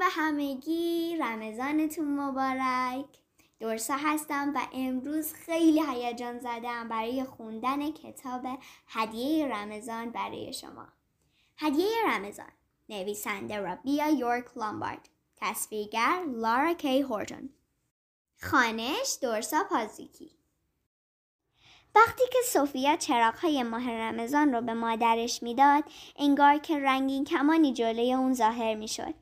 به همگی. رمضانتون مبارک. درسا هستم و امروز خیلی هیجان زدم برای خوندن کتاب هدیه رمضان برای شما. هدیه رمضان. نویسنده رابیا یورک لامبارد. تصویرگر لارا کی هورتون خانش دورسا پازیکی. وقتی که سوفیا چراغهای ماه رمضان رو به مادرش می‌داد انگار که رنگین کمانی جلوی اون ظاهر می‌شد.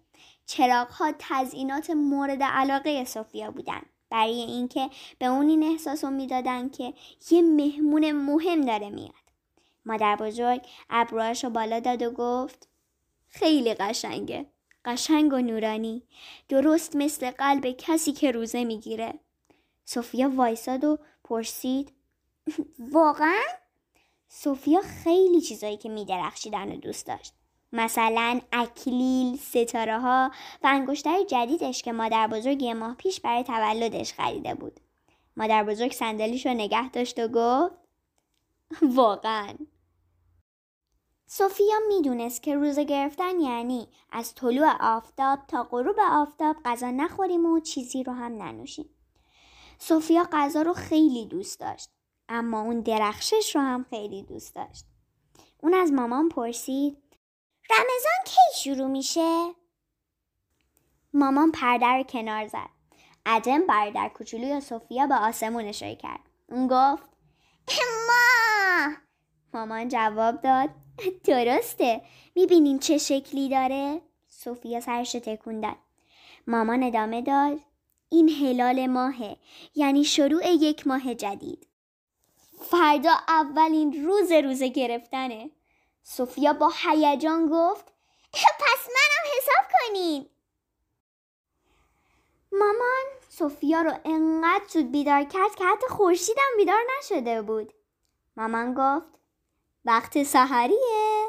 چراغها تزئینات مورد علاقه سوفیا بودن برای اینکه به اون این احساس رو می‌دادن که یه مهمون مهم داره میاد. مادر بزرگ ابروهاش رو بالا داد و گفت خیلی قشنگه. قشنگ و نورانی. درست مثل قلب کسی که روزه می‌گیره. سوفیا وایساد و پرسید واقعا؟ سوفیا خیلی چیزایی که میدرخشیدن و دوست داشت. مثلا اکلیل، ستاره ها و انگشتر جدیدش که مادر بزرگ یه ماه پیش برای تولدش خریده بود. مادر بزرگ صندلیش رو نگه داشت و گفت واقعا سوفیا می‌دونست که روزه گرفتن یعنی از طلوع آفتاب تا غروب آفتاب غذا نخوریم و چیزی رو هم ننوشیم. سوفیا غذا رو خیلی دوست داشت اما اون درخشش رو هم خیلی دوست داشت. اون از مامان پرسید رمضان کی شروع میشه؟ مامان پرده رو کنار زد. عدم برادر کوچولوی سوفیا به آسمون اشاره کرد. اون گفت اما مامان جواب داد درسته می‌بینین چه شکلی داره؟ سوفیا سرش تکون داد. مامان ادامه داد این هلال ماهه یعنی شروع یک ماه جدید. فردا اولین روز روزه گرفتنه. سوفیا با هیجان گفت پس منم حساب کنین مامان سوفیا رو انقدر زود بیدار کرد که حتی خورشیدم بیدار نشده بود. مامان گفت وقت سحریه.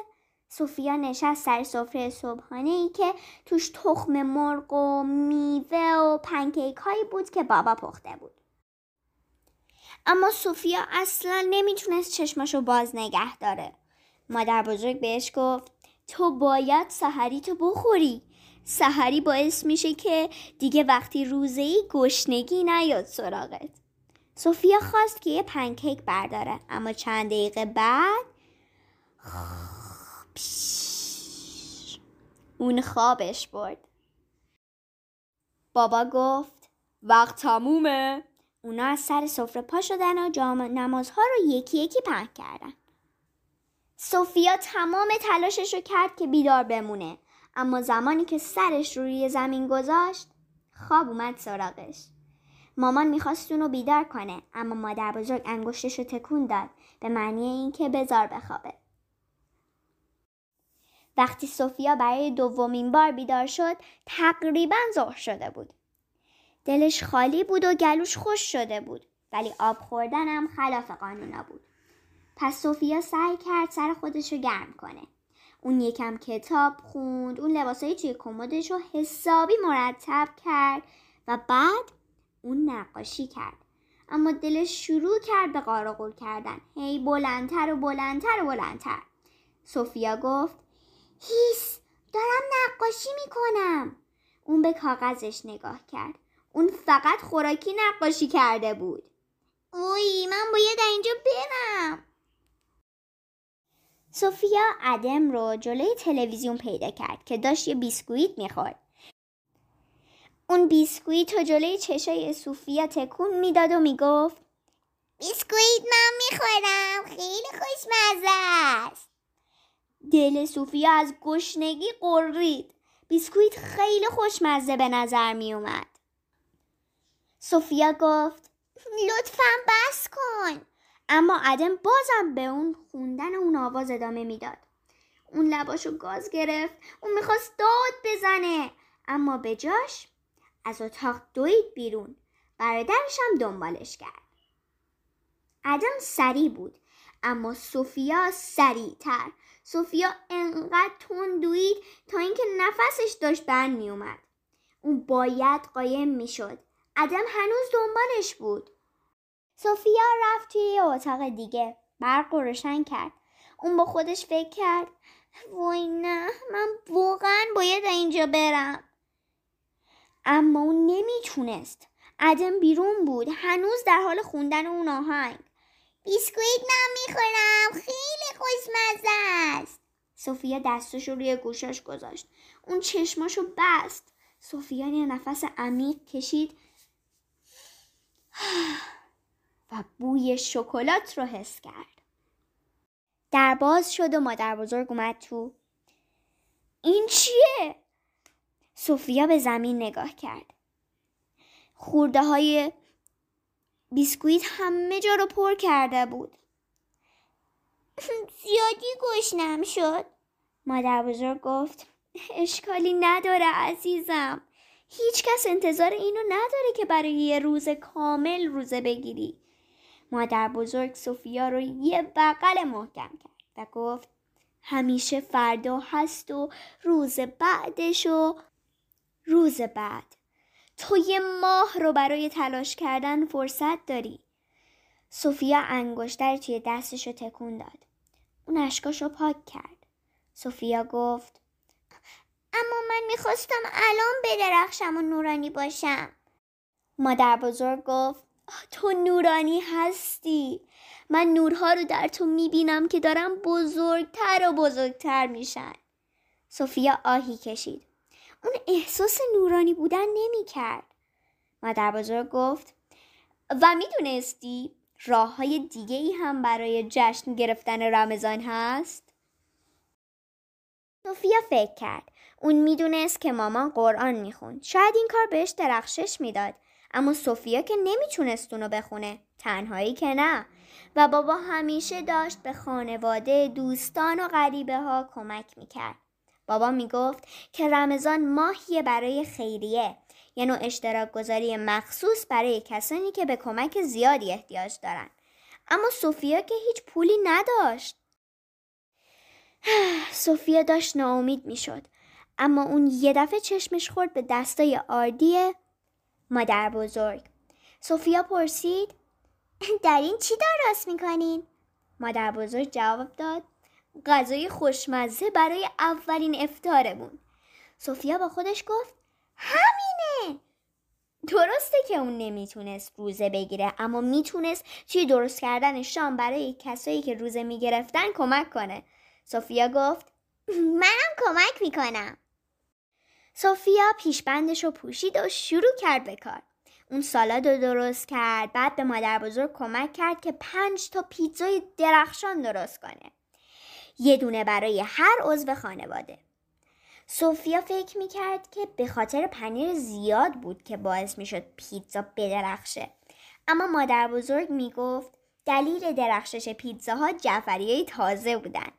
سوفیا نشست سر سفره صبحانه ای که توش تخم مرغ و میوه و پنکیک هایی بود که بابا پخته بود. اما سوفیا اصلا نمی‌تونست چشمشو باز نگه داره. مادر بزرگ بهش گفت تو باید سحری تو بخوری. سحری باعث میشه که دیگه وقتی روزه ای گشنگی نیاد سراغت. سوفیا خواست که یه پنکیک برداره اما چند دقیقه بعد اون خوابش برد. بابا گفت وقت تمومه. اونا از سر سفره پا شدن و جام نمازها رو یکی یکی پهن کردن. سوفیا تمام تلاشش رو کرد که بیدار بمونه. اما زمانی که سرش رو روی زمین گذاشت خواب اومد سراغش. مامان می‌خواست اونو بیدار کنه اما مادر بزرگ انگشتش رو تکون داد به معنی اینکه بزار بخوابه. وقتی سوفیا برای دومین بار بیدار شد تقریبا ظهر شده بود. دلش خالی بود و گلوش خوش شده بود ولی آب خوردنم خلاف قانونا بود. پس سوفیا سعی کرد سر خودش رو گرم کنه. اون یکم کتاب خوند، اون لباسایی توی کمدش رو حسابی مرتب کرد و بعد اون نقاشی کرد. اما دلش شروع کرد به قارقول کردن. هی بلندتر و بلندتر و بلندتر. سوفیا گفت هیس دارم نقاشی می‌کنم. اون به کاغذش نگاه کرد. اون فقط خوراکی نقاشی کرده بود. اوی من باید اینجا برم. سوفیا ادم رو جلوی تلویزیون پیدا کرد که داشت یه بیسکویت می‌خورد. اون بیسکویت رو جلوی چشای سوفیا تکون می‌داد و می‌گفت بیسکویت من می‌خورم خیلی خوشمزه است. دل سوفیا از گشنگی قرید. بیسکویت خیلی خوشمزه به نظر میومد. سوفیا گفت لطفا. اما عدم بازم به اون خوندن اون آواز ادامه می‌داد. اون لباشو گاز گرفت اون می‌خواست داد بزنه. اما به جاش از اتاق دوید بیرون. برادرش دنبالش کرد. عدم سریع بود اما سوفیا سریعتر. سوفیا انقدر تون دوید تا اینکه نفسش داشت بند میومد اون باید قایم می‌شد. عدم هنوز دنبالش بود. سوفیا رفت توی یه اتاق دیگه. برق روشن کرد. اون با خودش فکر کرد وای نه من واقعا باید اینجا برم. اما اون نمی‌تونست. ادم بیرون بود. هنوز در حال خوندن اون آهنگ. بیسکویت من می‌خورم. خیلی خوشمزه است. سوفیا دستش رو روی گوشاش گذاشت. اون چشماشو بست. سوفیا یه نفس عمیق کشید. و بوی شکلات رو حس کرد. در باز شد و مادر بزرگ اومد تو. این چیه؟ سوفیا به زمین نگاه کرد. خورده های بیسکویت همه جا رو پر کرده بود. زیادی گشنم شد. مادر بزرگ گفت اشکالی نداره عزیزم. هیچ کس انتظار اینو نداره که برای یه روز کامل روزه بگیری. مادر بزرگ سوفیا رو یه بغل محکم کرد و گفت همیشه فردا هست و روز بعدش و روز بعد. تو یه ماه رو برای تلاش کردن فرصت داری. سوفیا انگشتر توی دستش رو تکون داد. اون اشکاش رو پاک کرد. سوفیا گفت اما من می‌خواستم الان بدرخشم و نورانی باشم. مادر بزرگ گفت تو نورانی هستی. من نورها رو در تو می‌بینم که دارم بزرگتر و بزرگتر میشن. سوفیا آهی کشید. اون احساس نورانی بودن نمی‌کرد. مادر بزرگ گفت و می‌دونستی راه های دیگه ای هم برای جشن گرفتن رمضان هست؟ سوفیا فکر کرد. اون می‌دونست که مامان قرآن می‌خوند. شاید این کار بهش درخشش می‌داد. اما سوفیا که نمی‌تونست اونو بخونه تنهایی که نه. و بابا همیشه داشت به خانواده دوستان و غریبه ها کمک می‌کرد. بابا می‌گفت که رمضان ماهیه برای خیریه یه نوع اشتراک گذاری مخصوص برای کسانی که به کمک زیادی احتیاج دارن. اما سوفیا که هیچ پولی نداشت. سوفیا داشت ناامید می‌شد. اما اون یه دفعه چشمش خورد به دستای آردی مادر بزرگ سوفیا پرسید در این چی درست می‌کنین؟ مادر بزرگ جواب داد غذای خوشمزه برای اولین افتارمون. سوفیا با خودش گفت همینه! درسته که اون نمی‌تونست روزه بگیره اما می‌تونست توی درست کردن شام برای کسایی که روزه می‌گرفتن کمک کنه. سوفیا گفت منم کمک می‌کنم. سوفیا پیشبندش رو پوشید و شروع کرد به کار. اون سالاد رو درست کرد بعد به مادر بزرگ کمک کرد که پنج تا پیتزای درخشان درست کنه. یه دونه برای هر عضو خانواده. سوفیا فکر می‌کرد که به خاطر پنیر زیاد بود که باعث می‌شد پیتزا بدرخشه. اما مادر بزرگ می‌گفت دلیل درخشش پیتزاها جعفری تازه بودن.